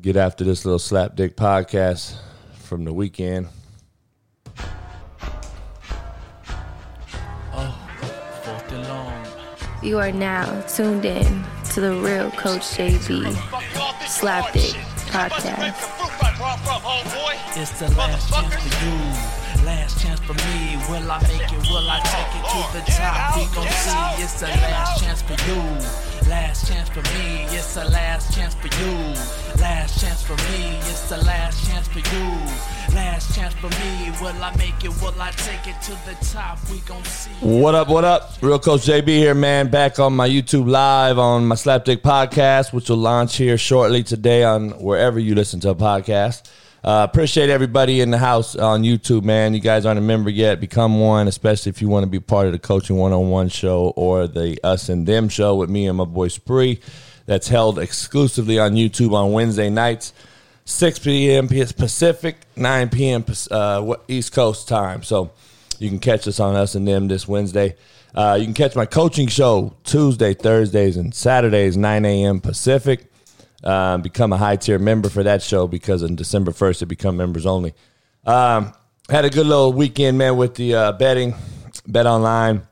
get after this little slap dick podcast from the weekend. Fourth and long. You are now tuned in to the real Coach JB Slapdick Podcast. It's the last chance for you. Last chance for me. Will I make it? Will I take it to the top? We gon' see. It's the last chance for you. Last chance for me. It's the last chance for you. Last chance for me. It's the last chance for you. Last chance for me. Will I make it? Will I take it to the top? We gon' see. What up, what up? Real Coach JB here, man. Back on my YouTube live on my Slapdick podcast, which will launch here shortly today on wherever you listen to a podcast. Uh, appreciate everybody in the house on YouTube, man. You guys aren't a member yet. Become one, especially if you want to be part of the Coaching 101 show or the Us and Them show with me and my boy Spree. That's held exclusively on YouTube on Wednesday nights, 6 p.m. Pacific, 9 p.m. Uh, East Coast time. So you can catch us on Us and Them this Wednesday. Uh, you can catch my coaching show Tuesday, Thursdays, and Saturdays, 9 a.m. Pacific. Um, become a high tier member for that show because on December 1st, it become members only. Um, had a good little weekend, man, with the uh, betting, Bet Online,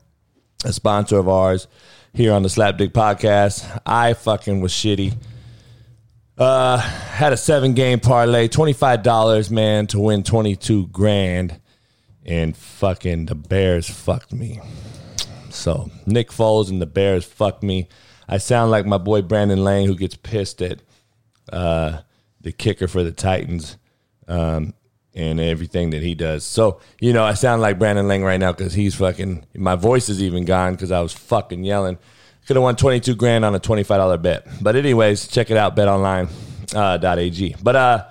a sponsor of ours here on the Slapdick podcast. I fucking was shitty. Uh, had a seven game parlay, $25, man, to win 22 grand. And fucking the Bears fucked me. So Nick Foles and the Bears fucked me. I sound like my boy Brandon Lang, who gets pissed at uh, the kicker for the Titans um, and everything that he does. So, you know, I sound like Brandon Lang right now because he's fucking, my voice is even gone because I was fucking yelling. Could have won 22 grand on a $25 bet. But, anyways, check it out, betonline.ag. But, uh,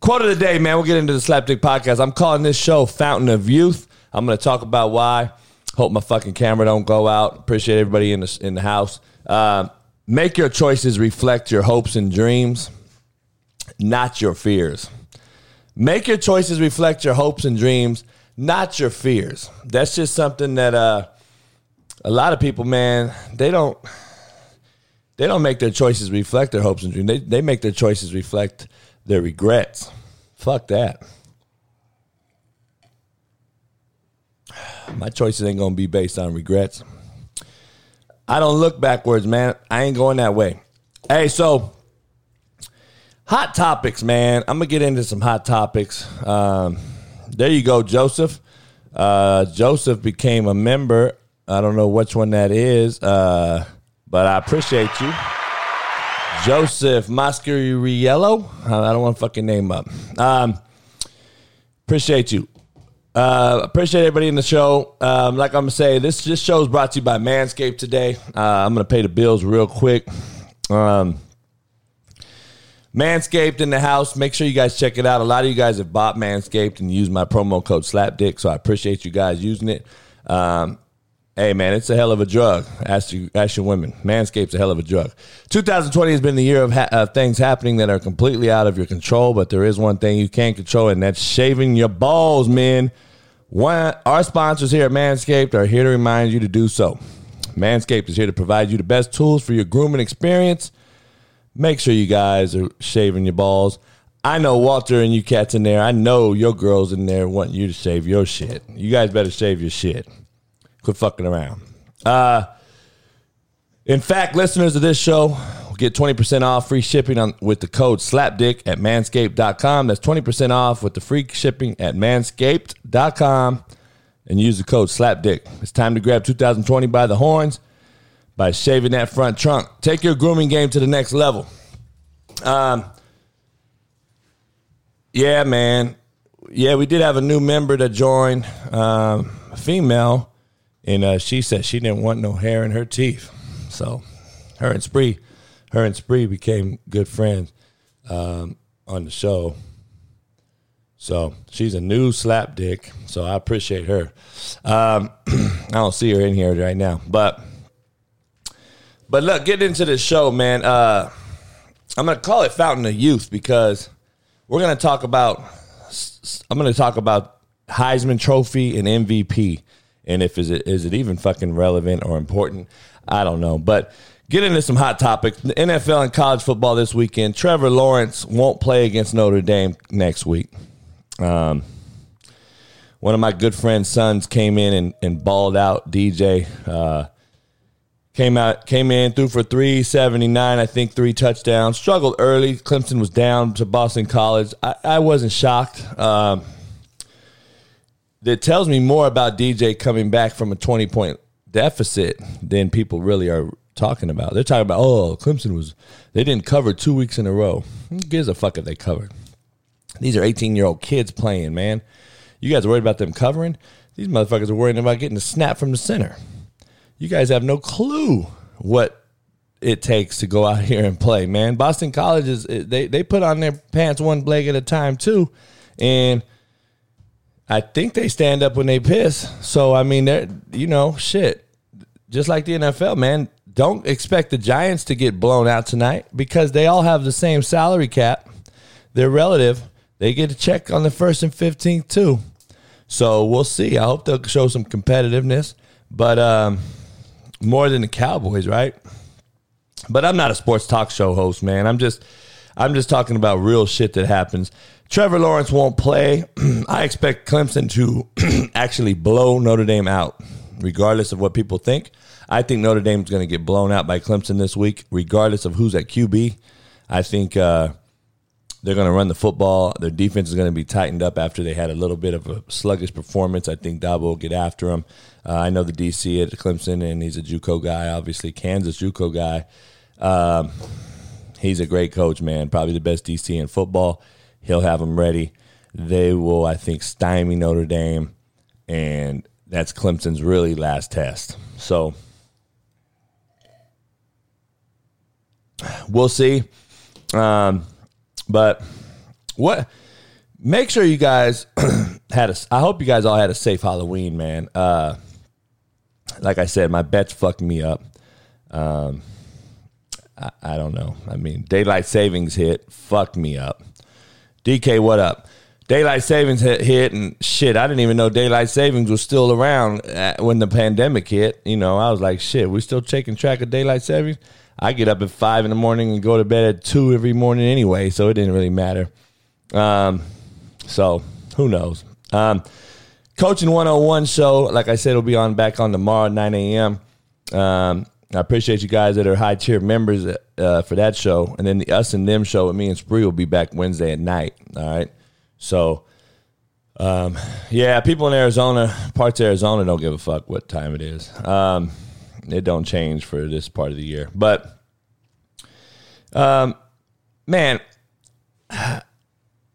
quote of the day, man, we'll get into the Slapdick podcast. I'm calling this show Fountain of Youth. I'm going to talk about why. Hope my fucking camera don't go out. Appreciate everybody in the, in the house. Uh, make your choices reflect your hopes and dreams, not your fears. Make your choices reflect your hopes and dreams, not your fears. That's just something that uh, a lot of people, man, they don't they don't make their choices reflect their hopes and dreams. They they make their choices reflect their regrets. Fuck that. My choices ain't gonna be based on regrets. I don't look backwards, man. I ain't going that way. Hey, so hot topics, man. I'm gonna get into some hot topics. Um, there you go, Joseph. Uh, Joseph became a member. I don't know which one that is, uh, but I appreciate you. Joseph Mascariello. I don't want to fucking name up. Um, appreciate you. Uh, appreciate everybody in the show. Um, like I'm gonna say, this this show is brought to you by Manscaped today. Uh, I'm gonna pay the bills real quick. Um, Manscaped in the house. Make sure you guys check it out. A lot of you guys have bought Manscaped and used my promo code SLAPDICK, so I appreciate you guys using it. Um, hey man, it's a hell of a drug. Ask you, ask your women. Manscaped's a hell of a drug. 2020 has been the year of, ha- of things happening that are completely out of your control, but there is one thing you can't control, and that's shaving your balls, men. One, our sponsors here at Manscaped are here to remind you to do so. Manscaped is here to provide you the best tools for your grooming experience. Make sure you guys are shaving your balls. I know Walter and you cats in there. I know your girls in there want you to shave your shit. You guys better shave your shit. Quit fucking around. Uh, in fact, listeners of this show will get 20% off free shipping on with the code SLAPDICK at manscaped.com. That's 20% off with the free shipping at manscaped.com and use the code SLAPDICK. It's time to grab 2020 by the horns by shaving that front trunk. Take your grooming game to the next level. Um, yeah, man. Yeah, we did have a new member that joined, um, a female, and uh, she said she didn't want no hair in her teeth. So, her and Spree, her and Spree became good friends um, on the show. So she's a new slap dick. So I appreciate her. Um, I don't see her in here right now, but but look, get into the show, man. Uh, I'm gonna call it Fountain of Youth because we're gonna talk about. I'm gonna talk about Heisman Trophy and MVP, and if is it is it even fucking relevant or important? I don't know, but get into some hot topics. The NFL and college football this weekend. Trevor Lawrence won't play against Notre Dame next week. Um, one of my good friend's sons came in and, and balled out. DJ uh, came out, came in, threw for three seventy nine. I think three touchdowns. Struggled early. Clemson was down to Boston College. I, I wasn't shocked. Um, that tells me more about DJ coming back from a twenty point deficit than people really are talking about. They're talking about, oh, Clemson was they didn't cover two weeks in a row. Who gives a fuck if they covered? These are eighteen year old kids playing, man. You guys are worried about them covering? These motherfuckers are worrying about getting a snap from the center. You guys have no clue what it takes to go out here and play, man. Boston College is they they put on their pants one leg at a time too, and I think they stand up when they piss. So I mean, they're you know shit, just like the NFL, man. Don't expect the Giants to get blown out tonight because they all have the same salary cap. They're relative. They get a check on the first and fifteenth too. So we'll see. I hope they'll show some competitiveness, but um, more than the Cowboys, right? But I'm not a sports talk show host, man. I'm just I'm just talking about real shit that happens. Trevor Lawrence won't play. I expect Clemson to actually blow Notre Dame out, regardless of what people think. I think Notre Dame's going to get blown out by Clemson this week, regardless of who's at QB. I think uh, they're going to run the football. Their defense is going to be tightened up after they had a little bit of a sluggish performance. I think Dabo will get after them. Uh, I know the DC at Clemson, and he's a JUCO guy. Obviously, Kansas JUCO guy. Um, he's a great coach, man. Probably the best DC in football. He'll have them ready. They will, I think, stymie Notre Dame, and that's Clemson's really last test. So we'll see. Um, but what? Make sure you guys had a. I hope you guys all had a safe Halloween, man. Uh, like I said, my bets fucked me up. Um, I, I don't know. I mean, daylight savings hit fucked me up. DK, what up? Daylight savings hit, and shit. I didn't even know daylight savings was still around uh, when the pandemic hit. You know, I was like, shit, we're still taking track of daylight savings. I get up at five in the morning and go to bed at two every morning anyway, so it didn't really matter. Um, so who knows? Um, Coaching 101 show, like I said, will be on back on tomorrow at 9 a.m. Um, I appreciate you guys that are high tier members uh, for that show. And then the Us and Them show with me and Spree will be back Wednesday at night. All right. So, um, yeah, people in Arizona, parts of Arizona don't give a fuck what time it is. Um, it don't change for this part of the year. But um, man,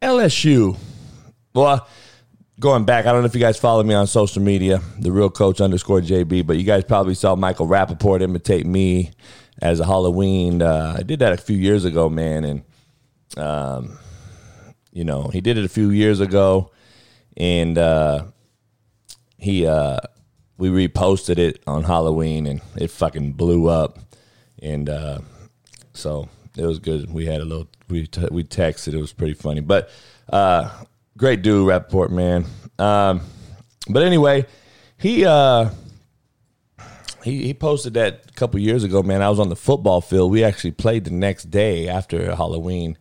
LSU. Well, going back, I don't know if you guys follow me on social media, the real coach underscore JB, but you guys probably saw Michael Rapaport imitate me as a Halloween. Uh, I did that a few years ago, man, and um, you know he did it a few years ago, and uh, he uh, we reposted it on Halloween and it fucking blew up. And uh, so it was good. We had a little we t- we texted. It was pretty funny, but uh, great dude, Rapaport man. Um, but anyway, he uh, he he posted that a couple years ago. Man, I was on the football field. We actually played the next day after Halloween,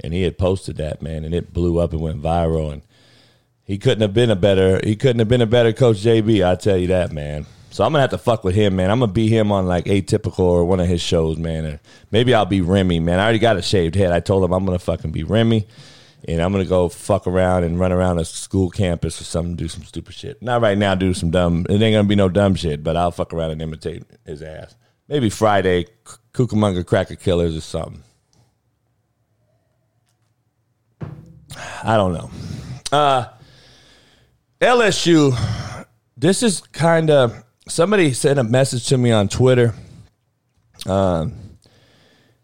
and he had posted that man, and it blew up and went viral. And he couldn't have been a better he couldn't have been a better coach JB, I tell you that, man. So I'm gonna have to fuck with him, man. I'm gonna be him on like atypical or one of his shows, man. Or maybe I'll be Remy, man. I already got a shaved head. I told him I'm gonna fucking be Remy, and I'm gonna go fuck around and run around a school campus or something, do some stupid shit. Not right now, do some dumb. It ain't gonna be no dumb shit, but I'll fuck around and imitate his ass. Maybe Friday, Cucamonga Cracker Killers or something. I don't know. Uh, LSU, this is kind of somebody sent a message to me on Twitter. Um,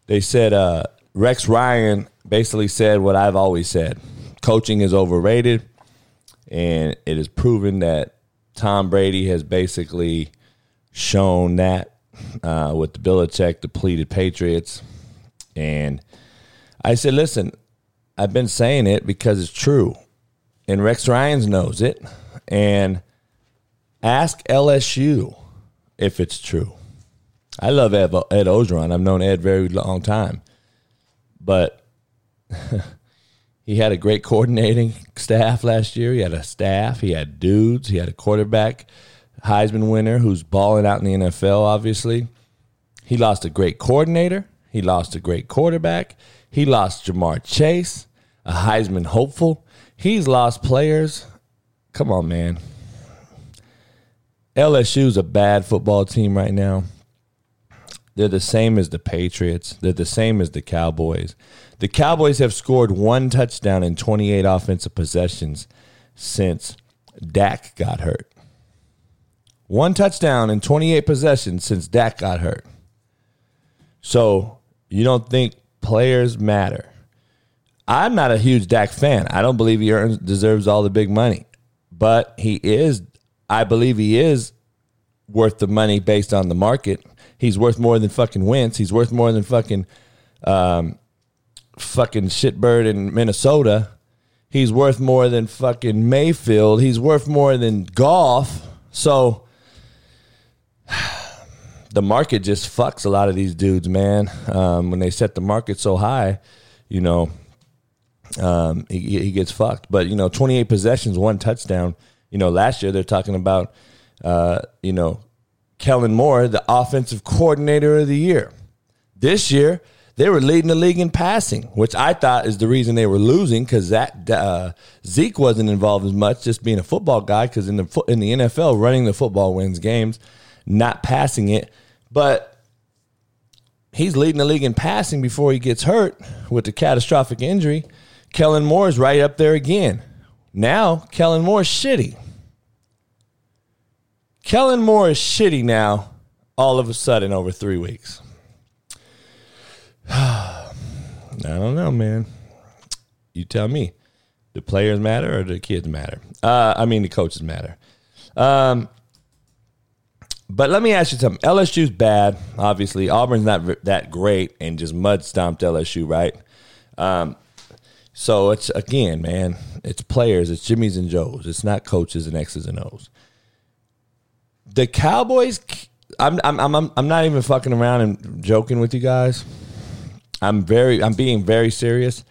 they said uh, Rex Ryan basically said what I've always said: coaching is overrated, and it is proven that Tom Brady has basically shown that uh, with the Belichick depleted Patriots. And I said, listen, I've been saying it because it's true and Rex Ryan's knows it. And ask LSU if it's true. I love Ed, Ed Orgeron. I've known Ed very long time, but he had a great coordinating staff last year. He had a staff. He had dudes. He had a quarterback, Heisman winner, who's balling out in the NFL. Obviously, he lost a great coordinator. He lost a great quarterback. He lost Ja'Marr Chase, a Heisman hopeful. He's lost players. Come on, man. LSU's a bad football team right now. They're the same as the Patriots. They're the same as the Cowboys. The Cowboys have scored one touchdown in 28 offensive possessions since Dak got hurt. One touchdown in 28 possessions since Dak got hurt. So you don't think players matter? I'm not a huge Dak fan. I don't believe he earns, deserves all the big money, but he is. I believe he is worth the money based on the market He's worth more than fucking Wentz. He's worth more than fucking um, fucking shitbird in Minnesota. He's worth more than fucking Mayfield. He's worth more than Goff. So the market just fucks a lot of these dudes, man. Um, when they set the market so high, you know, um, he, he, gets fucked. But you know, 28 possessions, one touchdown. You know, last year they're talking about, uh, you know, Kellen Moore the offensive coordinator of the year. This year, they were leading the league in passing, which I thought is the reason they were losing because that uh, Zeke wasn't involved as much, just being a football guy. Because in the in the NFL, running the football wins games, not passing it. But he's leading the league in passing before he gets hurt with the catastrophic injury. Kellen Moore is right up there again. Now Kellen Moore's shitty. Kellen Moore is shitty now, all of a sudden over three weeks. I don't know, man. You tell me. The players matter or the kids matter? Uh, I mean, the coaches matter. Um, but let me ask you something. LSU's bad, obviously. Auburn's not that great and just mud stomped LSU, right? Um, so it's again, man, it's players, it's Jimmys and Joes. It's not coaches and X's and O's the Cowboys. I'm I'm I'm I'm not even fucking around and joking with you guys. I'm very I'm being very serious.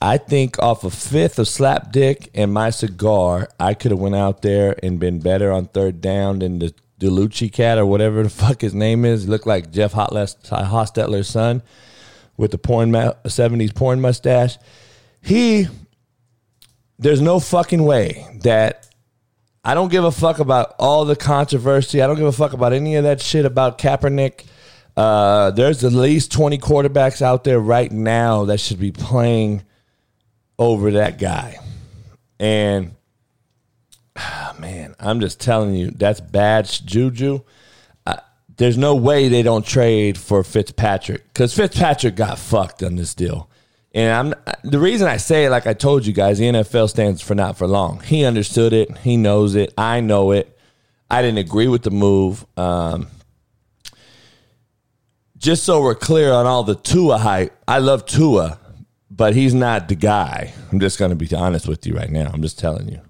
I think off a fifth of slap dick and my cigar, I could have went out there and been better on third down than the Delucci cat or whatever the fuck his name is. Looked like Jeff Hostetler's son with the porn 70s porn mustache. He there's no fucking way that I don't give a fuck about all the controversy. I don't give a fuck about any of that shit about Kaepernick. Uh, there's at least 20 quarterbacks out there right now that should be playing over that guy. And oh, man, I'm just telling you, that's bad juju. Uh, there's no way they don't trade for Fitzpatrick because Fitzpatrick got fucked on this deal. And I'm the reason I say it, like I told you guys, the NFL stands for not for long. He understood it. He knows it. I know it. I didn't agree with the move. Um, just so we're clear on all the Tua hype, I love Tua, but he's not the guy. I'm just going to be honest with you right now. I'm just telling you.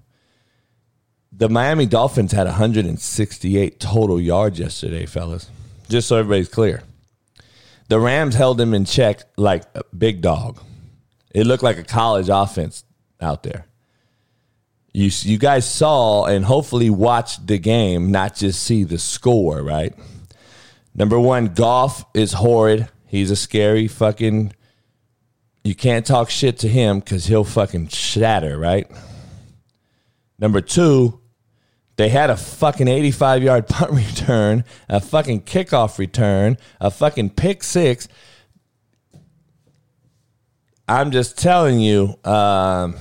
The Miami Dolphins had 168 total yards yesterday, fellas. Just so everybody's clear. The Rams held him in check like a big dog. It looked like a college offense out there. You you guys saw and hopefully watched the game, not just see the score, right? Number one, Goff is horrid. He's a scary fucking. You can't talk shit to him because he'll fucking shatter, right? Number two, they had a fucking 85 yard punt return, a fucking kickoff return, a fucking pick six. I'm just telling you, um,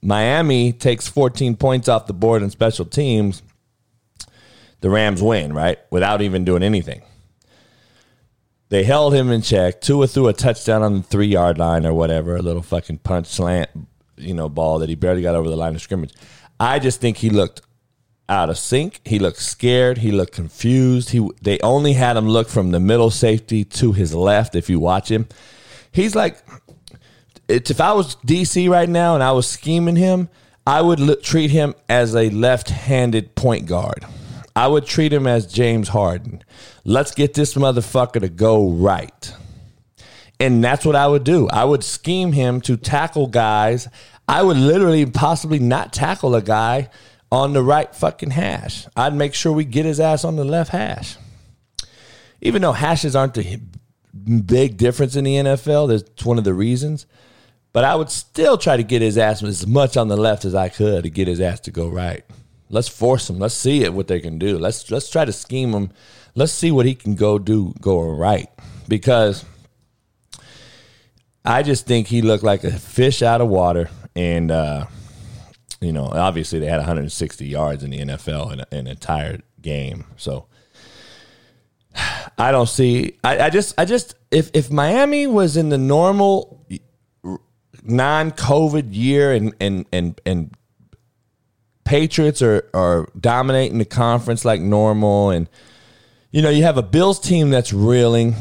Miami takes 14 points off the board in special teams. The Rams win, right? Without even doing anything. They held him in check. Tua threw a touchdown on the three yard line or whatever, a little fucking punch slant, you know, ball that he barely got over the line of scrimmage. I just think he looked out of sync. He looked scared. He looked confused. He they only had him look from the middle safety to his left. If you watch him, he's like if I was DC right now and I was scheming him, I would treat him as a left-handed point guard. I would treat him as James Harden. Let's get this motherfucker to go right. And that's what I would do. I would scheme him to tackle guys. I would literally possibly not tackle a guy on the right fucking hash. I'd make sure we get his ass on the left hash. Even though hashes aren't the big difference in the NFL, that's one of the reasons. But I would still try to get his ass as much on the left as I could to get his ass to go right. Let's force him. Let's see it what they can do. Let's let's try to scheme him. Let's see what he can go do going right because I just think he looked like a fish out of water, and uh, you know, obviously they had 160 yards in the NFL in an entire game. So I don't see. I, I just, I just, if if Miami was in the normal non-COVID year and and and and Patriots are are dominating the conference like normal, and you know you have a Bills team that's reeling,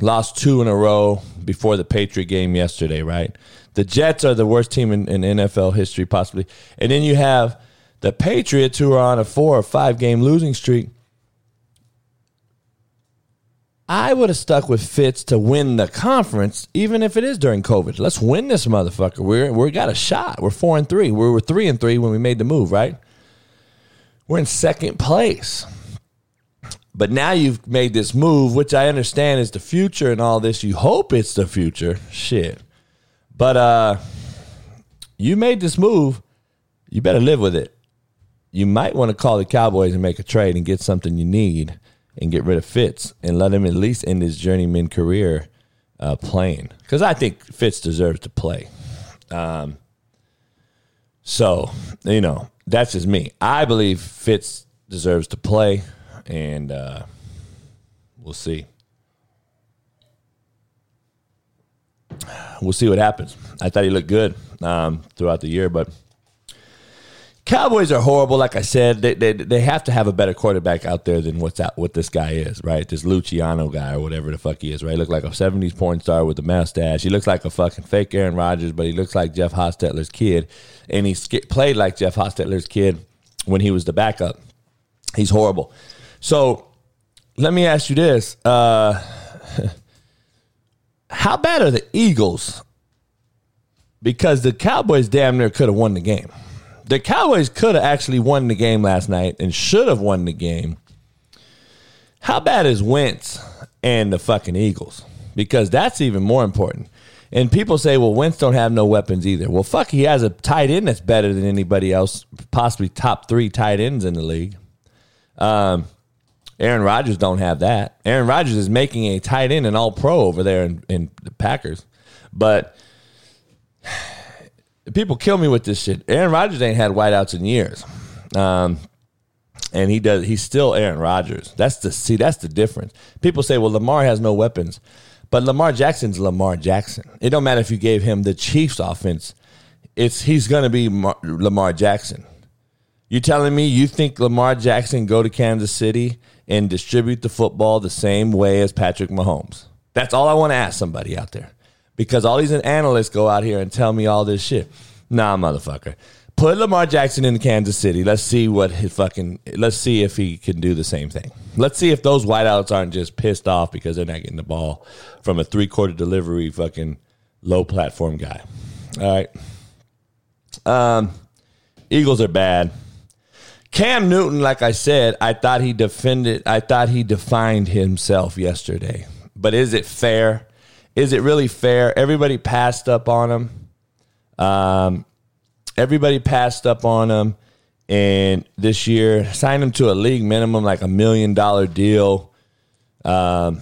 lost two in a row before the Patriot game yesterday, right? The Jets are the worst team in, in NFL history, possibly. And then you have the Patriots, who are on a four or five game losing streak. I would have stuck with Fitz to win the conference, even if it is during COVID. Let's win this motherfucker. We're we got a shot. We're four and three. We were three and three when we made the move, right? We're in second place. But now you've made this move, which I understand is the future and all this. You hope it's the future. Shit. But uh you made this move. You better live with it. You might want to call the Cowboys and make a trade and get something you need and get rid of Fitz and let him at least end his journeyman career uh, playing. Because I think Fitz deserves to play. Um, so, you know, that's just me. I believe Fitz deserves to play and uh, we'll see. We'll see what happens. I thought he looked good um, throughout the year, but Cowboys are horrible. Like I said, they, they they have to have a better quarterback out there than what's out what this guy is, right? This Luciano guy or whatever the fuck he is, right? He like a '70s porn star with a mustache. He looks like a fucking fake Aaron Rodgers, but he looks like Jeff Hostetler's kid, and he played like Jeff Hostetler's kid when he was the backup. He's horrible. So let me ask you this: uh, How bad are the Eagles? Because the Cowboys damn near could have won the game. The Cowboys could have actually won the game last night and should have won the game. How bad is Wentz and the fucking Eagles? Because that's even more important. And people say, well, Wentz don't have no weapons either. Well, fuck, he has a tight end that's better than anybody else, possibly top three tight ends in the league. Um, Aaron Rodgers don't have that. Aaron Rodgers is making a tight end and all pro over there in, in the Packers. But people kill me with this shit. Aaron Rodgers ain't had wideouts in years. Um, and he does he's still Aaron Rodgers. That's the see, that's the difference. People say, well, Lamar has no weapons. But Lamar Jackson's Lamar Jackson. It don't matter if you gave him the Chiefs offense. It's he's gonna be Mar- Lamar Jackson. You telling me you think Lamar Jackson go to Kansas City and distribute the football the same way as Patrick Mahomes? That's all I want to ask somebody out there. Because all these analysts go out here and tell me all this shit. Nah, motherfucker. Put Lamar Jackson in Kansas City. Let's see what his fucking let's see if he can do the same thing. Let's see if those wideouts aren't just pissed off because they're not getting the ball from a three quarter delivery fucking low platform guy. All right. Um Eagles are bad. Cam Newton, like I said, I thought he defended, I thought he defined himself yesterday. But is it fair? Is it really fair? Everybody passed up on him. Um, everybody passed up on him, and this year signed him to a league minimum, like a million dollar deal. Um,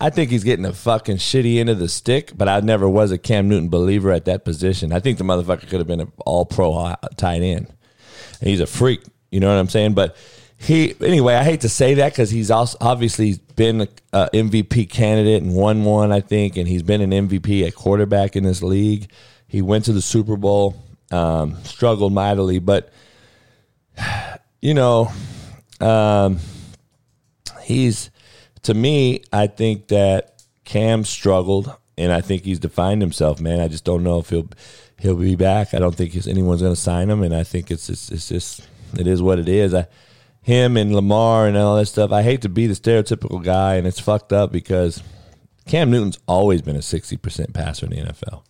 I think he's getting a fucking shitty end of the stick, but I never was a Cam Newton believer at that position. I think the motherfucker could have been an all pro tight end he's a freak. You know what I'm saying? But he anyway. I hate to say that because he's also obviously been a, MVP candidate and won one, I think, and he's been an MVP at quarterback in this league. He went to the Super Bowl, um, struggled mightily, but you know, um, he's to me. I think that Cam struggled, and I think he's defined himself. Man, I just don't know if he'll he'll be back. I don't think anyone's going to sign him, and I think it's, it's it's just it is what it is. I, him and Lamar and all that stuff. I hate to be the stereotypical guy, and it's fucked up because Cam Newton's always been a 60% passer in the NFL.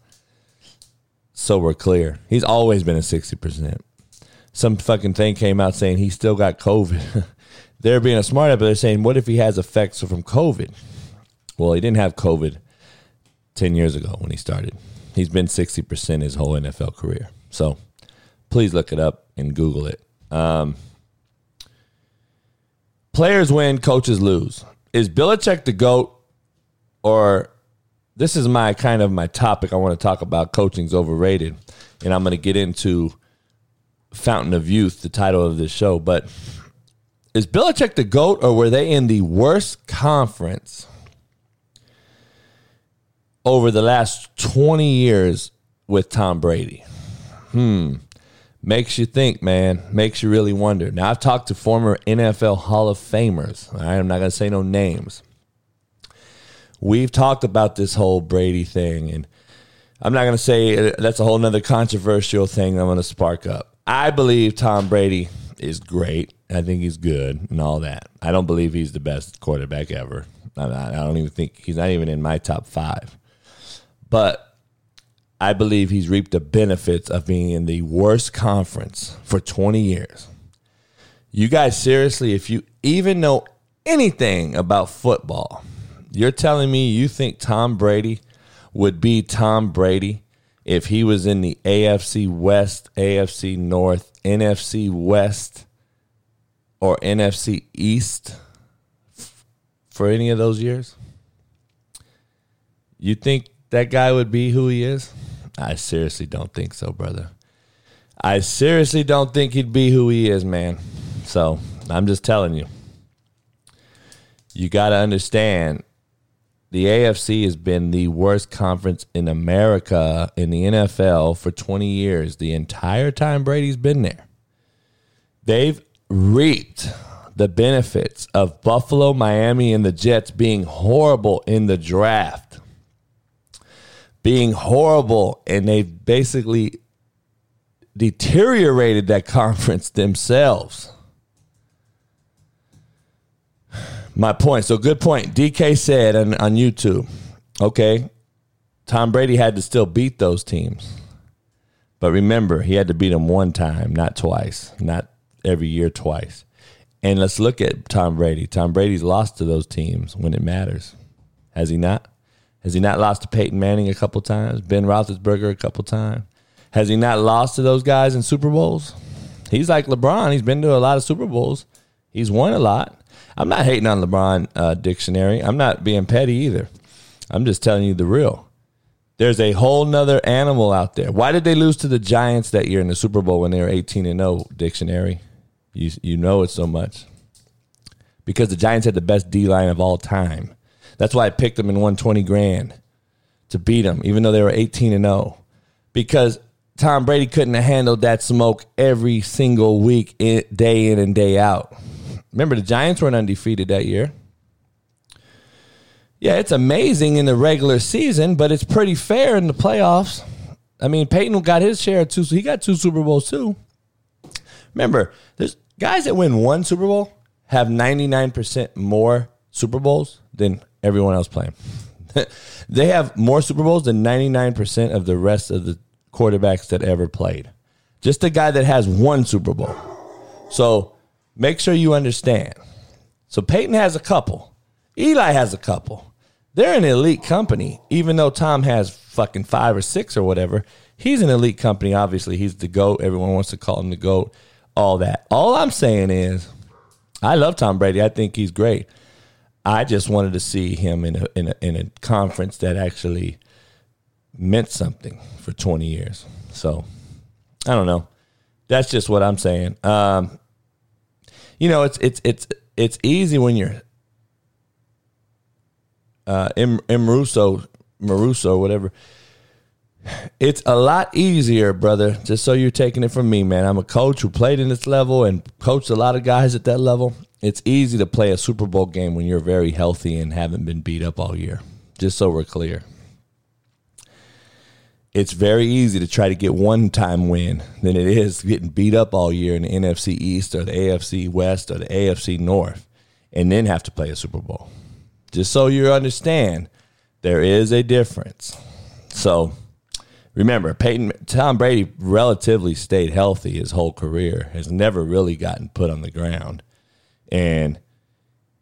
So we're clear. He's always been a 60%. Some fucking thing came out saying he still got COVID. they're being a smart up but they're saying, what if he has effects from COVID? Well, he didn't have COVID 10 years ago when he started. He's been 60% his whole NFL career. So please look it up and Google it. Um, players win, coaches lose. Is Belichick the GOAT? Or this is my kind of my topic I want to talk about coaching's overrated. And I'm going to get into Fountain of Youth, the title of this show. But is Belichick the GOAT or were they in the worst conference over the last 20 years with Tom Brady? Hmm. Makes you think, man. Makes you really wonder. Now, I've talked to former NFL Hall of Famers. All right, I'm not going to say no names. We've talked about this whole Brady thing, and I'm not going to say uh, that's a whole nother controversial thing I'm going to spark up. I believe Tom Brady is great. I think he's good and all that. I don't believe he's the best quarterback ever. I don't even think he's not even in my top five. But I believe he's reaped the benefits of being in the worst conference for 20 years. You guys, seriously, if you even know anything about football, you're telling me you think Tom Brady would be Tom Brady if he was in the AFC West, AFC North, NFC West, or NFC East for any of those years? You think that guy would be who he is? I seriously don't think so, brother. I seriously don't think he'd be who he is, man. So I'm just telling you. You got to understand the AFC has been the worst conference in America in the NFL for 20 years. The entire time Brady's been there. They've reaped the benefits of Buffalo, Miami, and the Jets being horrible in the draft being horrible, and they've basically deteriorated that conference themselves. My point. So, good point. DK said on, on YouTube, okay, Tom Brady had to still beat those teams. But remember, he had to beat them one time, not twice, not every year twice. And let's look at Tom Brady. Tom Brady's lost to those teams when it matters. Has he not? Has he not lost to Peyton Manning a couple times? Ben Roethlisberger a couple times? Has he not lost to those guys in Super Bowls? He's like LeBron. He's been to a lot of Super Bowls. He's won a lot. I'm not hating on LeBron uh, dictionary. I'm not being petty either. I'm just telling you the real. There's a whole nother animal out there. Why did they lose to the Giants that year in the Super Bowl when they were 18 and 0? Dictionary, you you know it so much because the Giants had the best D line of all time. That's why I picked them and won 20 grand to beat them, even though they were 18 and 0. Because Tom Brady couldn't have handled that smoke every single week, day in and day out. Remember, the Giants weren't undefeated that year. Yeah, it's amazing in the regular season, but it's pretty fair in the playoffs. I mean, Peyton got his share of two, so he got two Super Bowls too. Remember, there's guys that win one Super Bowl have 99% more Super Bowls than everyone else playing. they have more Super Bowls than 99% of the rest of the quarterbacks that ever played. Just a guy that has one Super Bowl. So make sure you understand. So Peyton has a couple. Eli has a couple. They're an elite company, even though Tom has fucking five or six or whatever. He's an elite company. Obviously, he's the GOAT. Everyone wants to call him the GOAT. All that. All I'm saying is, I love Tom Brady. I think he's great. I just wanted to see him in a, in a, in a conference that actually meant something for 20 years. So I don't know. That's just what I'm saying. Um, you know, it's it's it's it's easy when you're uh, M, M. Russo, Maruso, whatever. It's a lot easier, brother. Just so you're taking it from me, man. I'm a coach who played in this level and coached a lot of guys at that level it's easy to play a Super Bowl game when you're very healthy and haven't been beat up all year. Just so we're clear. it's very easy to try to get one time win than it is getting beat up all year in the NFC East or the AFC West or the AFC North and then have to play a Super Bowl. Just so you understand, there is a difference. So remember, Peyton Tom Brady relatively stayed healthy his whole career, has never really gotten put on the ground. And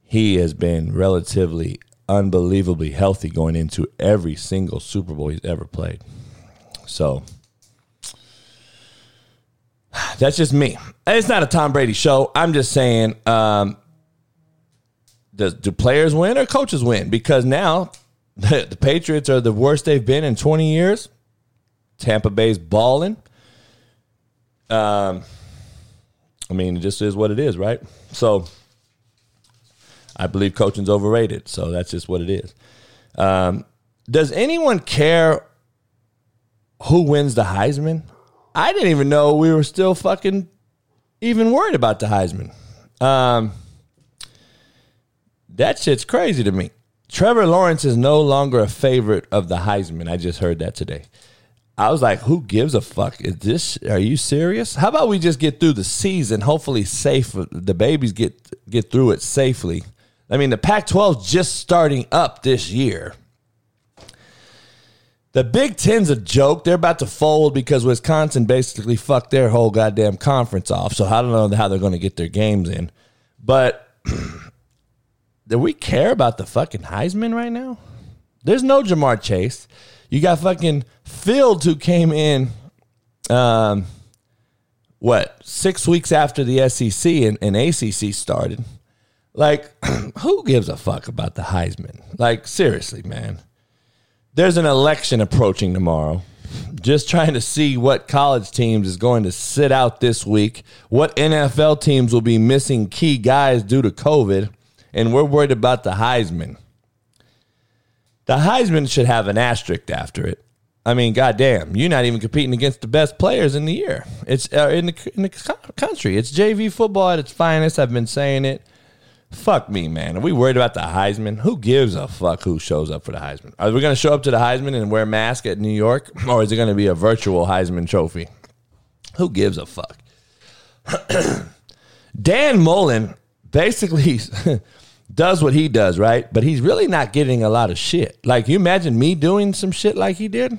he has been relatively unbelievably healthy going into every single Super Bowl he's ever played. So that's just me. It's not a Tom Brady show. I'm just saying, um, does, do players win or coaches win? Because now the, the Patriots are the worst they've been in 20 years. Tampa Bay's balling. Um, I mean, it just is what it is, right? So I believe coaching's overrated. So that's just what it is. Um, does anyone care who wins the Heisman? I didn't even know we were still fucking even worried about the Heisman. Um, that shit's crazy to me. Trevor Lawrence is no longer a favorite of the Heisman. I just heard that today. I was like, who gives a fuck? Is this are you serious? How about we just get through the season, hopefully safe the babies get get through it safely. I mean, the Pac-12 just starting up this year. The Big Ten's a joke. They're about to fold because Wisconsin basically fucked their whole goddamn conference off. So I don't know how they're going to get their games in. But do we care about the fucking Heisman right now? There's no Ja'Marr Chase. You got fucking Fields who came in, um, what, six weeks after the SEC and, and ACC started. Like, who gives a fuck about the Heisman? Like, seriously, man there's an election approaching tomorrow. Just trying to see what college teams is going to sit out this week, what NFL teams will be missing key guys due to COVID, and we're worried about the Heisman. The Heisman should have an asterisk after it. I mean, goddamn, you're not even competing against the best players in the year. It's uh, in the in the country. It's JV football at its finest. I've been saying it. Fuck me, man. Are we worried about the Heisman? Who gives a fuck who shows up for the Heisman? Are we going to show up to the Heisman and wear mask at New York, or is it going to be a virtual Heisman Trophy? Who gives a fuck? Dan Mullen basically does what he does, right? But he's really not getting a lot of shit. Like, you imagine me doing some shit like he did?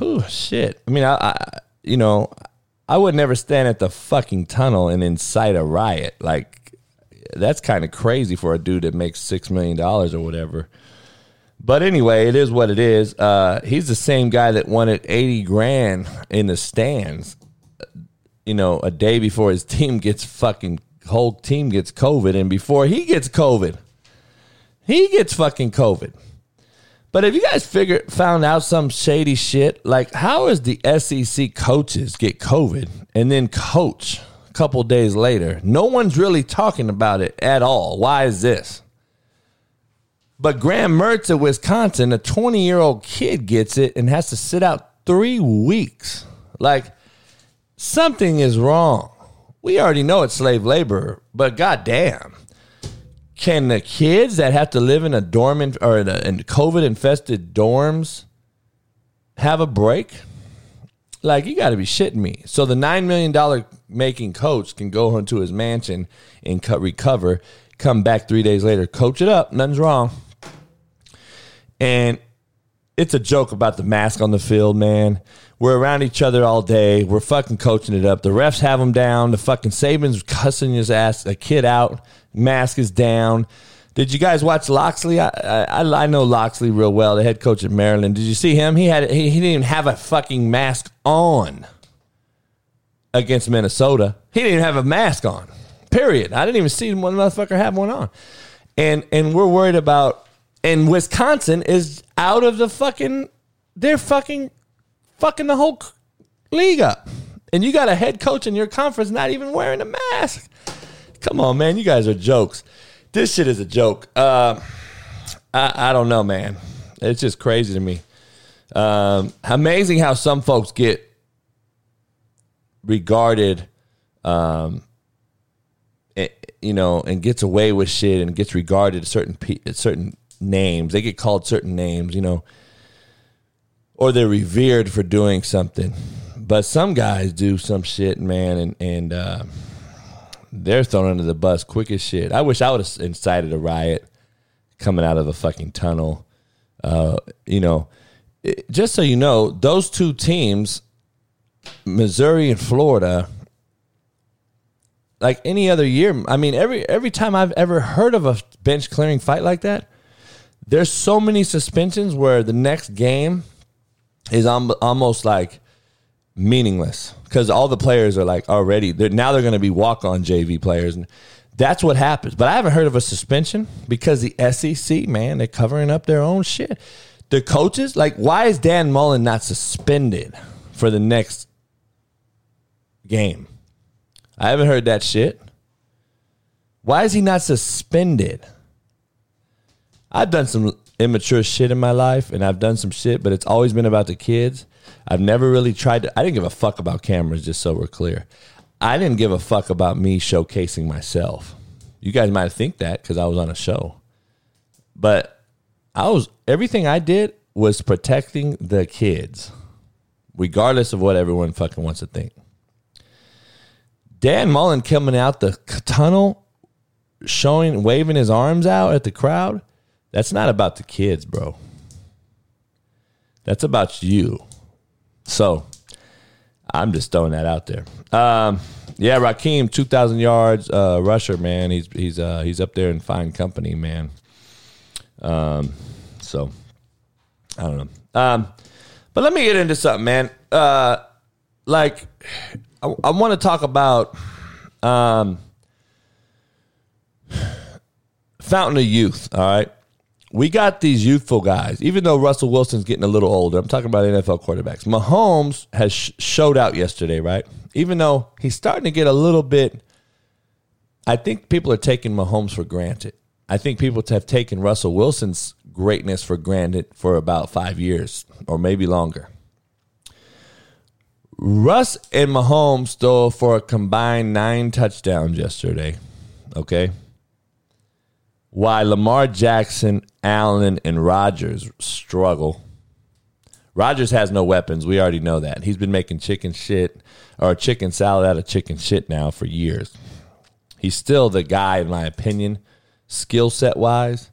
Oh shit. I mean, I, I you know, I would never stand at the fucking tunnel and incite a riot. Like, that's kind of crazy for a dude that makes six million dollars or whatever. But anyway, it is what it is. Uh, he's the same guy that wanted eighty grand in the stands. You know, a day before his team gets fucking whole team gets COVID, and before he gets COVID, he gets fucking COVID. But if you guys figured found out some shady shit, like how is the SEC coaches get COVID and then coach couple days later. No one's really talking about it at all. Why is this? But Graham Mertz of Wisconsin, a 20 year old kid, gets it and has to sit out three weeks. Like, something is wrong. We already know it's slave labor, but goddamn. Can the kids that have to live in a dorm in, or in, in COVID infested dorms have a break? Like, you got to be shitting me. So the $9 million making coach can go into his mansion and cut, recover, come back three days later, coach it up. Nothing's wrong. And it's a joke about the mask on the field, man. We're around each other all day. We're fucking coaching it up. The refs have him down. The fucking Saban's cussing his ass, a kid out. Mask is down. Did you guys watch Locksley? I, I, I know Locksley real well, the head coach at Maryland. Did you see him? He had he, he didn't even have a fucking mask on against Minnesota. He didn't even have a mask on. Period. I didn't even see one motherfucker have one on. And and we're worried about and Wisconsin is out of the fucking they're fucking fucking the whole league up. And you got a head coach in your conference not even wearing a mask. Come on, man. You guys are jokes this shit is a joke. Uh, I, I don't know, man. It's just crazy to me. Um, amazing how some folks get regarded, um, eh, you know, and gets away with shit and gets regarded certain certain names. They get called certain names, you know. or they're revered for doing something. But some guys do some shit, man, and and uh, they're thrown under the bus quick as shit. I wish I would have incited a riot coming out of a fucking tunnel. Uh, you know, it, just so you know, those two teams, Missouri and Florida, like any other year. I mean, every every time I've ever heard of a bench clearing fight like that, there's so many suspensions where the next game is almost like meaningless because all the players are like already they're now they're going to be walk on JV players and that's what happens. But I haven't heard of a suspension because the SEC man they're covering up their own shit. The coaches like why is Dan Mullen not suspended for the next game? I haven't heard that shit. Why is he not suspended? I've done some immature shit in my life and I've done some shit, but it's always been about the kids. I've never really tried to, I didn't give a fuck about cameras, just so we're clear. I didn't give a fuck about me showcasing myself. You guys might think that because I was on a show. But I was, everything I did was protecting the kids, regardless of what everyone fucking wants to think. Dan Mullen coming out the tunnel, showing, waving his arms out at the crowd. That's not about the kids, bro. That's about you. So I'm just throwing that out there. Um, yeah, Raheem, two thousand yards uh, rusher, man. He's he's uh, he's up there in fine company, man. Um, so I don't know. Um, but let me get into something, man. Uh, like I, I want to talk about um, Fountain of Youth. All right, we got these youthful guys. Even though Russell Wilson's getting a little older, I'm talking about NFL quarterbacks. Mahomes has sh- showed out yesterday, right? Even though he's starting to get a little bit. I think people are taking Mahomes for granted. I think people have taken Russell Wilson's greatness for granted for about five years or maybe longer. Russ and Mahomes stole for a combined nine touchdowns yesterday. Okay. Why Lamar Jackson, Allen, and Rodgers struggle. Rodgers has no weapons. We already know that. He's been making chicken shit or chicken salad out of chicken shit now for years. He's still the guy, in my opinion, skill set wise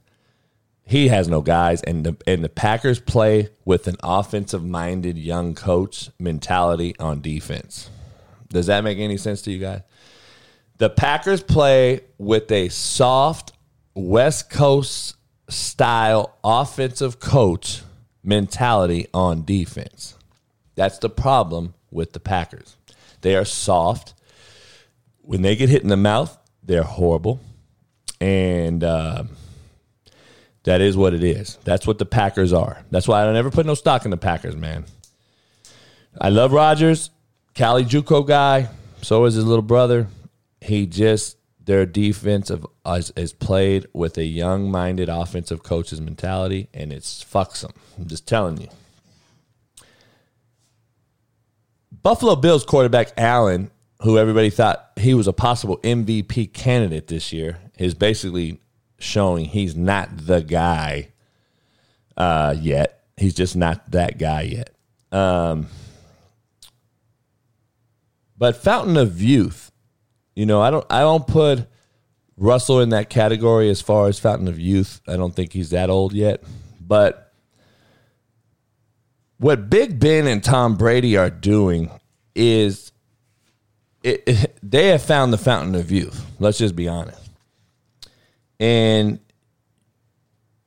he has no guys, and the and the Packers play with an offensive minded young coach mentality on defense. Does that make any sense to you guys? The Packers play with a soft West Coast style offensive coach mentality on defense. That's the problem with the Packers. They are soft. When they get hit in the mouth, they're horrible. And uh, that is what it is. That's what the Packers are. That's why I don't ever put no stock in the Packers, man. I love Rodgers, Cali Juco guy. So is his little brother. He just their defense of, is, is played with a young-minded offensive coach's mentality, and it's fucks them. I'm just telling you. Buffalo Bills quarterback Allen, who everybody thought he was a possible MVP candidate this year, is basically showing he's not the guy uh, yet. He's just not that guy yet. Um, but Fountain of Youth, you know, I don't I don't put Russell in that category as far as Fountain of Youth. I don't think he's that old yet. But what Big Ben and Tom Brady are doing is it, it, they have found the fountain of youth. Let's just be honest and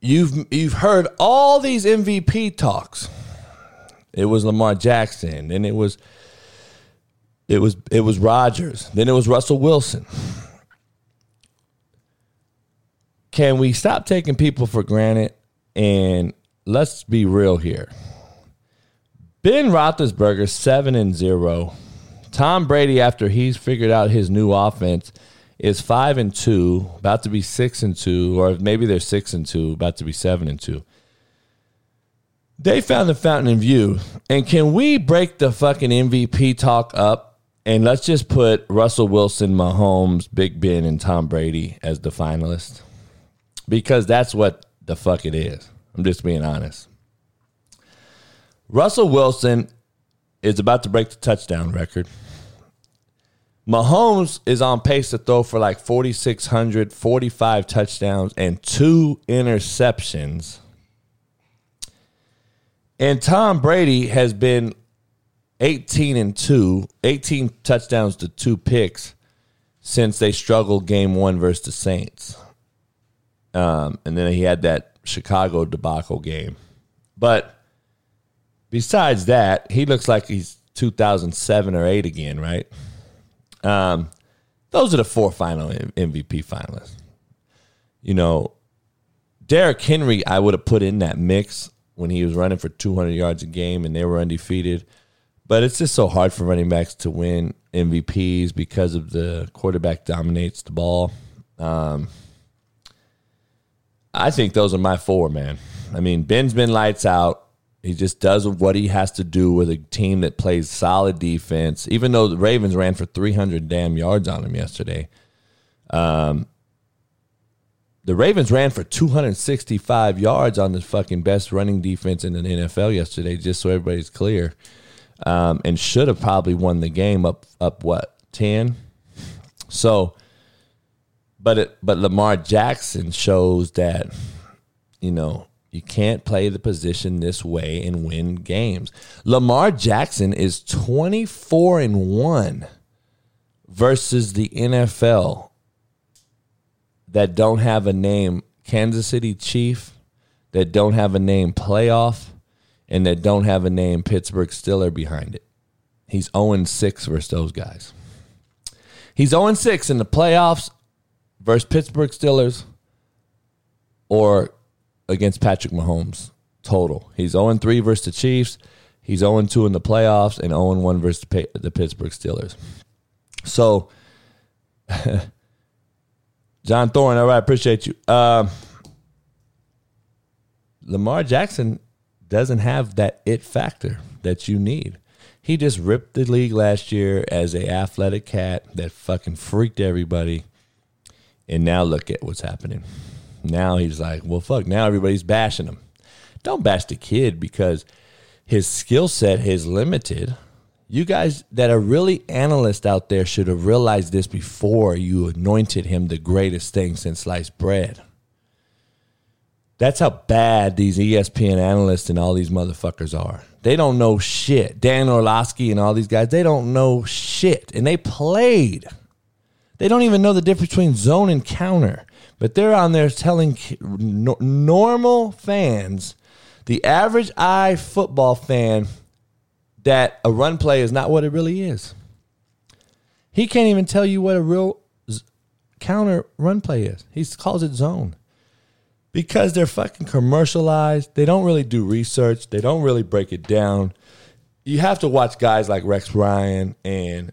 you've you've heard all these MVP talks. It was Lamar Jackson, and it was it was it was Rodgers, then it was Russell Wilson. Can we stop taking people for granted and let's be real here? Ben Roethlisberger seven and zero. Tom Brady, after he's figured out his new offense, is five and two, about to be six and two, or maybe they're six and two, about to be seven and two. They found the fountain of youth. And can we break the fucking MVP talk up and let's just put Russell Wilson, Mahomes, Big Ben, and Tom Brady as the finalists? Because that's what the fuck it is. I'm just being honest. Russell Wilson is about to break the touchdown record. Mahomes is on pace to throw for like 4,600, 45 touchdowns, and two interceptions. And Tom Brady has been 18 and 2, 18 touchdowns to two picks since they struggled game one versus the Saints. Um, and then he had that Chicago debacle game. But besides that, he looks like he's 2007 or 8 again, right? Um, those are the four final MVP finalists. You know, Derrick Henry, I would have put in that mix when he was running for 200 yards a game and they were undefeated. But it's just so hard for running backs to win MVPs because of the quarterback dominates the ball. Um, I think those are my four, man. I mean, Ben's been lights out. He just does what he has to do with a team that plays solid defense. Even though the Ravens ran for 300 damn yards on him yesterday, um, the Ravens ran for 265 yards on the fucking best running defense in the NFL yesterday. Just so everybody's clear, um, and should have probably won the game up up what 10. So, but it, but Lamar Jackson shows that you know you can't play the position this way and win games. Lamar Jackson is 24 and 1 versus the NFL that don't have a name Kansas City Chief, that don't have a name playoff, and that don't have a name Pittsburgh Steeler behind it. He's 0 6 versus those guys. He's 0 6 in the playoffs versus Pittsburgh Steelers or against Patrick Mahomes total. He's 0 3 versus the Chiefs. He's 0 2 in the playoffs and 0 1 versus the Pittsburgh Steelers. So, John Thorne, all right, appreciate you. Uh, Lamar Jackson doesn't have that it factor that you need. He just ripped the league last year as a athletic cat that fucking freaked everybody. And now look at what's happening. Now he's like, well, fuck. Now everybody's bashing him. Don't bash the kid because his skill set is limited. You guys that are really analysts out there should have realized this before you anointed him the greatest thing since sliced bread. That's how bad these ESPN analysts and all these motherfuckers are. They don't know shit. Dan Orlovsky and all these guys, they don't know shit. And they played. They don't even know the difference between zone and counter. But they're on there telling normal fans, the average eye football fan, that a run play is not what it really is. He can't even tell you what a real counter run play is. He calls it zone. Because they're fucking commercialized. They don't really do research. They don't really break it down. You have to watch guys like Rex Ryan and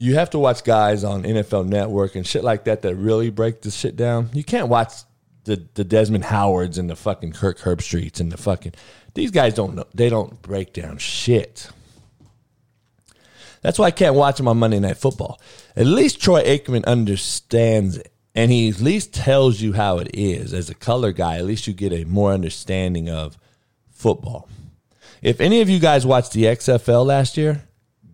you have to watch guys on NFL Network and shit like that that really break the shit down. You can't watch the the Desmond Howards and the fucking Kirk Herbstreits and the fucking these guys don't know they don't break down shit. That's why I can't watch them on Monday Night Football. At least Troy Aikman understands it. And he at least tells you how it is. As a color guy, at least you get a more understanding of football. If any of you guys watched the XFL last year,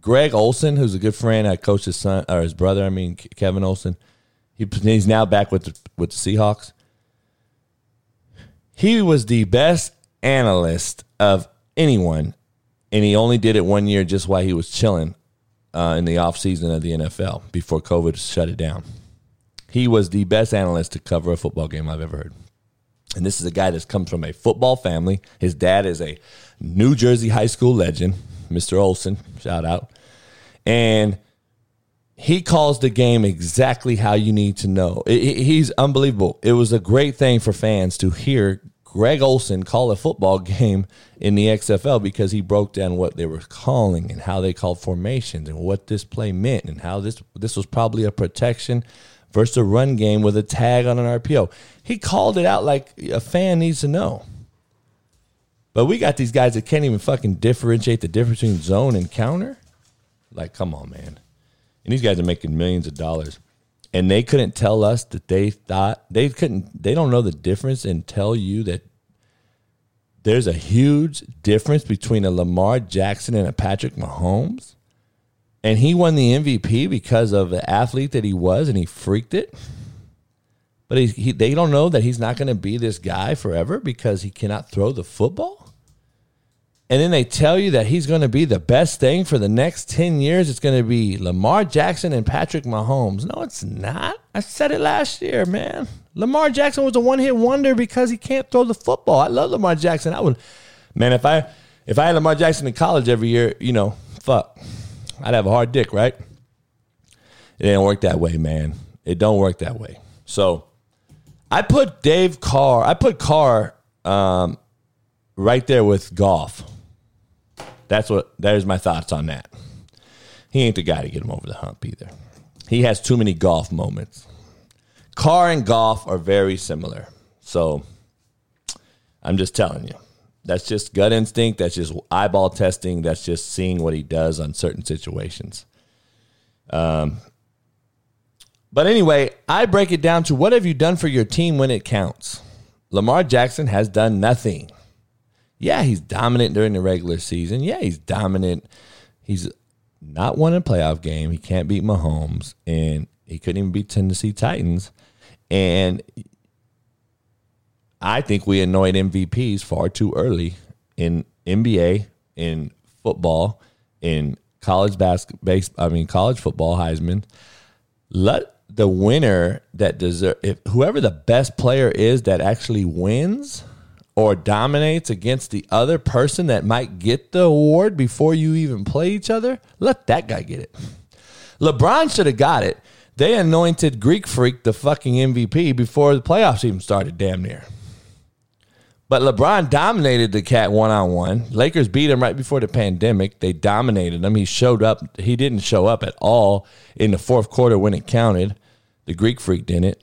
Greg Olsen, who's a good friend, I coached his son or his brother. I mean Kevin Olsen. He, he's now back with the, with the Seahawks. He was the best analyst of anyone, and he only did it one year just while he was chilling uh, in the off season of the NFL before COVID shut it down. He was the best analyst to cover a football game I've ever heard. And this is a guy that comes from a football family. His dad is a New Jersey high school legend, Mr. Olsen, shout out and he calls the game exactly how you need to know. It, he's unbelievable. It was a great thing for fans to hear Greg Olsen call a football game in the XFL because he broke down what they were calling and how they called formations and what this play meant and how this this was probably a protection versus a run game with a tag on an RPO. He called it out like a fan needs to know. But we got these guys that can't even fucking differentiate the difference between zone and counter. Like, come on, man. And these guys are making millions of dollars. And they couldn't tell us that they thought they couldn't they don't know the difference and tell you that there's a huge difference between a Lamar Jackson and a Patrick Mahomes. And he won the MVP because of the athlete that he was and he freaked it. But he, he, they don't know that he's not going to be this guy forever because he cannot throw the football. And then they tell you that he's going to be the best thing for the next 10 years. It's going to be Lamar Jackson and Patrick Mahomes. No, it's not. I said it last year, man. Lamar Jackson was a one hit wonder because he can't throw the football. I love Lamar Jackson. I would, man, if I if I had Lamar Jackson in college every year, you know, fuck, I'd have a hard dick, right? It didn't work that way, man. It don't work that way. So I put Dave Carr, I put Carr um, right there with Goff. That's what there's my thoughts on that. He ain't the guy to get him over the hump either. He has too many Goff moments. Carr and Goff are very similar. So I'm just telling you. That's just gut instinct. That's just eyeball testing. That's just seeing what he does on certain situations. Um, but anyway, I break it down to what have you done for your team when it counts? Lamar Jackson has done nothing. Yeah, he's dominant during the regular season. Yeah, he's dominant. He's not won a playoff game. He can't beat Mahomes, and he couldn't even beat Tennessee Titans. And I think we annoyed MVPs far too early in NBA, in football, in college basketball. I mean, college football, Heisman. Let the winner that deserve if whoever the best player is that actually wins or dominates against the other person that might get the award before you even play each other, let that guy get it. LeBron should have got it. They anointed Greek Freak the fucking MVP before the playoffs even started, damn near. But LeBron dominated the cat one on one. Lakers beat him right before the pandemic. They dominated him. He showed up. He didn't show up at all in the fourth quarter when it counted. The Greek freak didn't.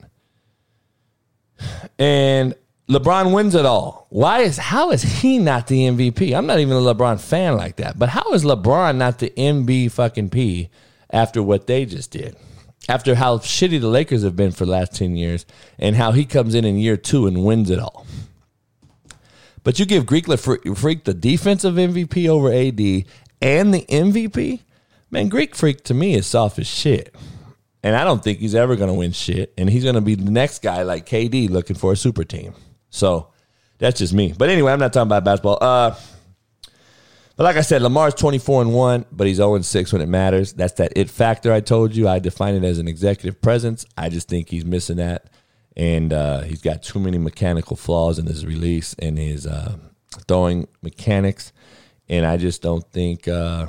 And LeBron wins it all. Why is how is he not the MVP? I'm not even a LeBron fan like that. But how is LeBron not the MB fucking P after what they just did? After how shitty the Lakers have been for the last 10 years and how he comes in in year 2 and wins it all. But you give Greek Freak the defensive MVP over AD and the MVP? Man, Greek Freak to me is soft as shit. And I don't think he's ever going to win shit. And he's going to be the next guy like KD looking for a super team. So that's just me. But anyway, I'm not talking about basketball. Uh, but like I said, Lamar's 24 and 1, but he's 0 and 6 when it matters. That's that it factor I told you. I define it as an executive presence. I just think he's missing that and uh, he's got too many mechanical flaws in his release and his uh, throwing mechanics, and I just don't think uh,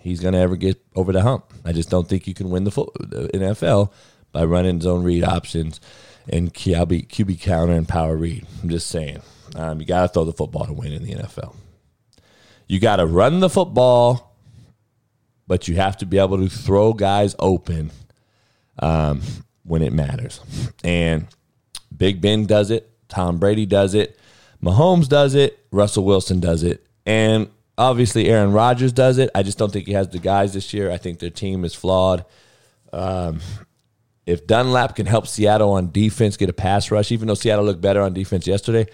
he's going to ever get over the hump. I just don't think you can win the, the NFL by running zone read options and QB, QB counter and power read. I'm just saying, um, you got to throw the football to win in the NFL. You got to run the football, but you have to be able to throw guys open. Um, when it matters. And Big Ben does it, Tom Brady does it, Mahomes does it, Russell Wilson does it, and obviously Aaron Rodgers does it. I just don't think he has the guys this year. I think their team is flawed. Um, if Dunlap can help Seattle on defense get a pass rush, even though Seattle looked better on defense yesterday,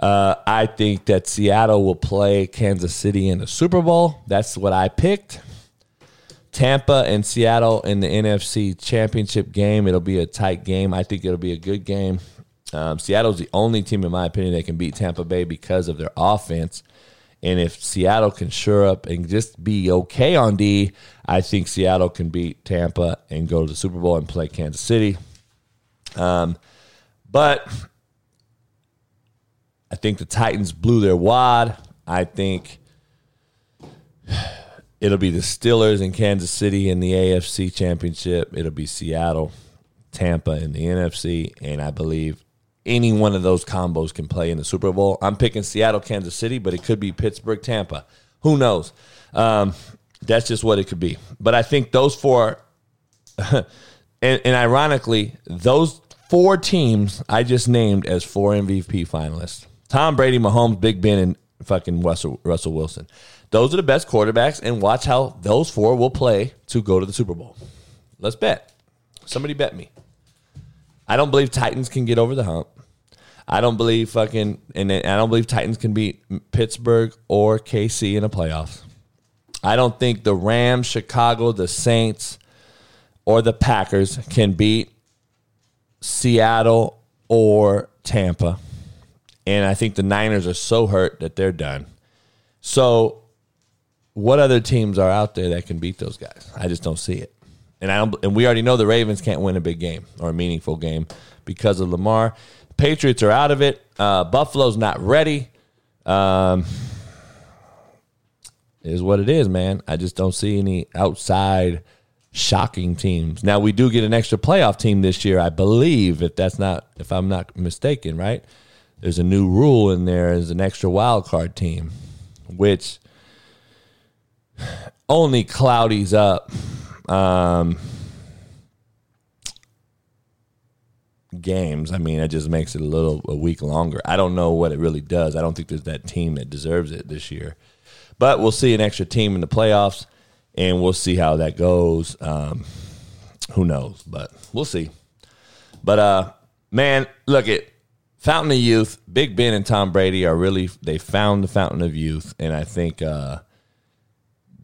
uh, I think that Seattle will play Kansas City in the Super Bowl. That's what I picked. Tampa and Seattle in the NFC Championship game. It'll be a tight game. I think it'll be a good game. Um, Seattle's the only team, in my opinion, that can beat Tampa Bay because of their offense. And if Seattle can shore up and just be okay on D, I think Seattle can beat Tampa and go to the Super Bowl and play Kansas City. Um, but I think the Titans blew their wad. I think It'll be the Steelers in Kansas City in the AFC Championship. It'll be Seattle, Tampa in the NFC, and I believe any one of those combos can play in the Super Bowl. I'm picking Seattle, Kansas City, but it could be Pittsburgh, Tampa. Who knows? Um, that's just what it could be. But I think those four, and, and ironically, those four teams I just named as four MVP finalists: Tom Brady, Mahomes, Big Ben, and fucking Russell Russell Wilson. Those are the best quarterbacks, and watch how those four will play to go to the Super Bowl. Let's bet. Somebody bet me. I don't believe Titans can get over the hump. I don't believe fucking, and I don't believe Titans can beat Pittsburgh or KC in the playoffs. I don't think the Rams, Chicago, the Saints, or the Packers can beat Seattle or Tampa. And I think the Niners are so hurt that they're done. So, what other teams are out there that can beat those guys? I just don't see it. And I and we already know the Ravens can't win a big game or a meaningful game because of Lamar. Patriots are out of it. Uh, Buffalo's not ready. Um, is what it is, man. I just don't see any outside shocking teams. Now we do get an extra playoff team this year, I believe. If that's not, if I'm not mistaken, right? There's a new rule in there as an extra wild card team, which only cloudies up um, games. I mean, it just makes it a little a week longer. I don't know what it really does. I don't think there's that team that deserves it this year. But we'll see an extra team in the playoffs, and we'll see how that goes. Um, who knows? But we'll see. But uh, man, look at Fountain of Youth. Big Ben and Tom Brady are really they found the Fountain of Youth, and I think uh,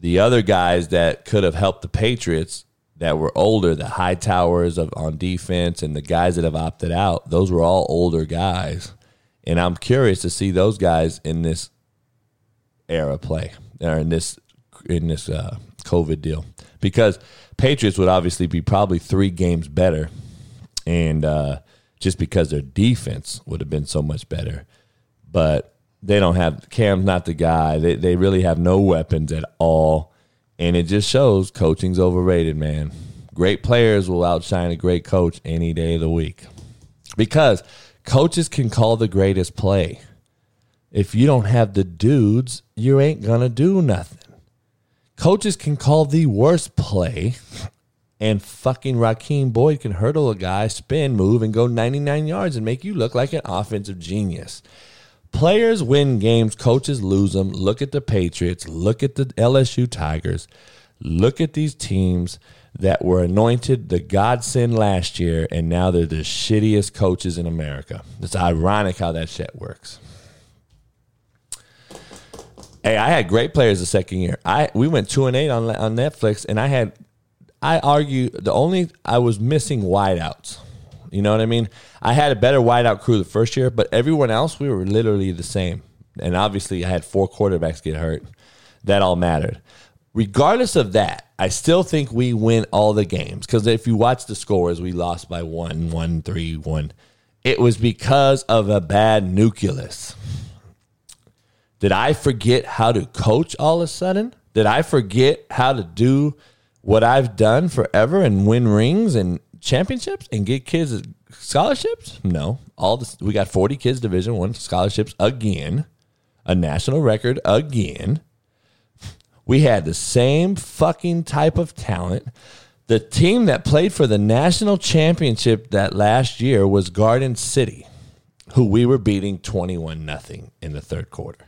the other guys that could have helped the Patriots that were older, the Hightowers of on defense, and the guys that have opted out, those were all older guys. And I'm curious to see those guys in this era play or in this in this uh, COVID deal because Patriots would obviously be probably three games better, and uh, just because their defense would have been so much better, but they don't have Cam's not the guy. They they really have no weapons at all, and it just shows coaching's overrated, man. Great players will outshine a great coach any day of the week because coaches can call the greatest play if you don't have the dudes, you ain't to do nothing. Coaches can call the worst play, and fucking Raheem Boyd can hurdle a guy, spin, move, and go 99 yards and make you look like an offensive genius. Players win games, coaches lose them. Look at the Patriots, look at the LSU Tigers, look at these teams that were anointed the godsend last year, and now they're the shittiest coaches in America. It's ironic how that shit works. Hey, I had great players the second year. I we went two and eight on on Netflix, and I had I argue the only I was missing wideouts. You know what I mean? I had a better wideout crew the first year, but everyone else we were literally the same. And obviously, I had four quarterbacks get hurt. That all mattered. Regardless of that, I still think we win all the games because if you watch the scores, we lost by one, one, three, one. It was because of a bad nucleus. Did I forget how to coach all of a sudden? Did I forget how to do what I've done forever and win rings and championships and get kids scholarships? No. All this, we got 40 kids division 1 scholarships again. A national record again. We had the same fucking type of talent. The team that played for the national championship that last year was Garden City, who we were beating 21 nothing in the third quarter.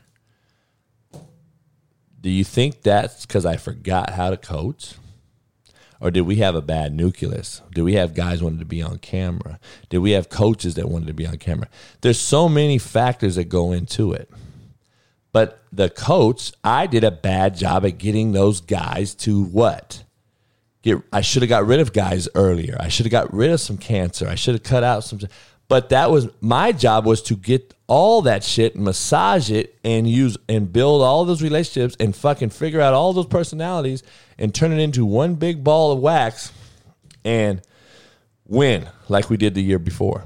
Do you think that's because I forgot how to coach? Or did we have a bad nucleus? Did we have guys wanted to be on camera? Did we have coaches that wanted to be on camera? There's so many factors that go into it. But the coach, I did a bad job at getting those guys to what? Get I should have got rid of guys earlier. I should have got rid of some cancer. I should have cut out some but that was my job was to get all that shit, and massage it, and use and build all those relationships and fucking figure out all those personalities and turn it into one big ball of wax and win like we did the year before.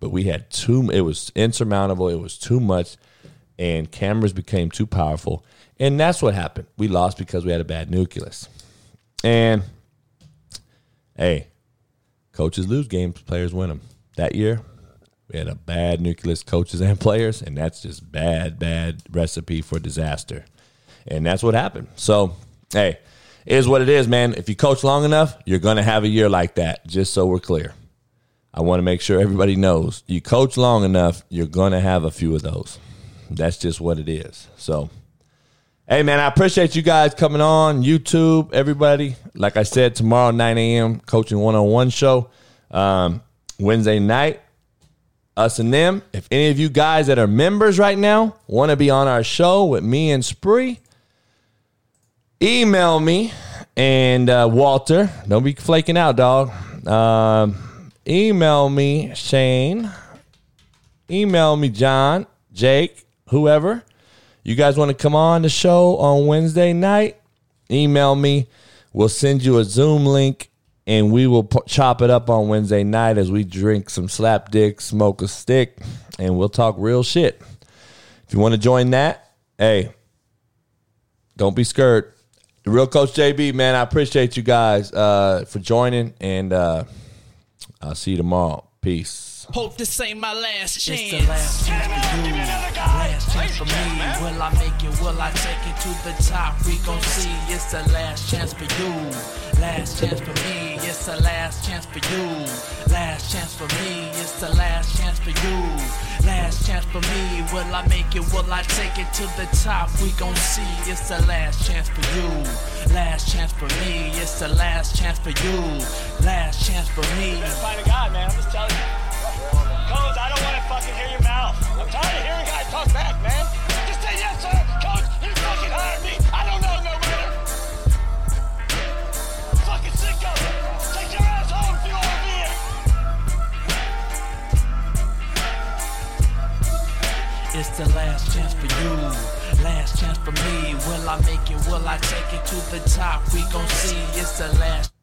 But we had too it was insurmountable, it was too much, and cameras became too powerful. And that's what happened. We lost because we had a bad nucleus. And hey, coaches lose games, players win them that year, we had a bad nucleus coaches and players, and that's just bad, bad recipe for disaster. And that's what happened. So, hey, is what it is, man. If you coach long enough, you're going to have a year like that, just so we're clear. I want to make sure everybody knows you coach long enough, you're going to have a few of those. That's just what it is. So, hey, man, I appreciate you guys coming on YouTube, everybody. Like I said, tomorrow, 9 a.m., coaching one on one show. Um, Wednesday night, us and them. If any of you guys that are members right now want to be on our show with me and Spree, email me and uh, Walter. Don't be flaking out, dog. Um, email me, Shane. Email me, John, Jake, whoever. You guys want to come on the show on Wednesday night? Email me. We'll send you a Zoom link and we will chop it up on Wednesday night as we drink some slap dick, smoke a stick, and we'll talk real shit. If you want to join that, hey, don't be scared. The real Coach JB, man, I appreciate you guys uh, for joining, and uh, I'll see you tomorrow. Peace. Hope this ain't my last chance. It's the last chance for you. Last chance for me. Will I make it? Will I take it to the top? We gon' see. It's the last chance for you. Last chance for me. It's the last chance for you. Last chance for me. It's the last chance for you. Last chance for me. Will I make it? Will I take it to the top? We gon' see. It's the last chance for you. Last chance for me. It's the last chance for you. Last chance for me. Find a guy, man. I'm just telling you. Coach, I don't want to fucking hear your mouth. I'm tired of hearing guys talk back, man. Just say yes, sir. Coach, you fucking hired me. I don't know no better. Fucking sicko. Take your ass home if you want to be here. It's the last chance for you. Last chance for me. Will I make it? Will I take it to the top? We gon' see. It's the last.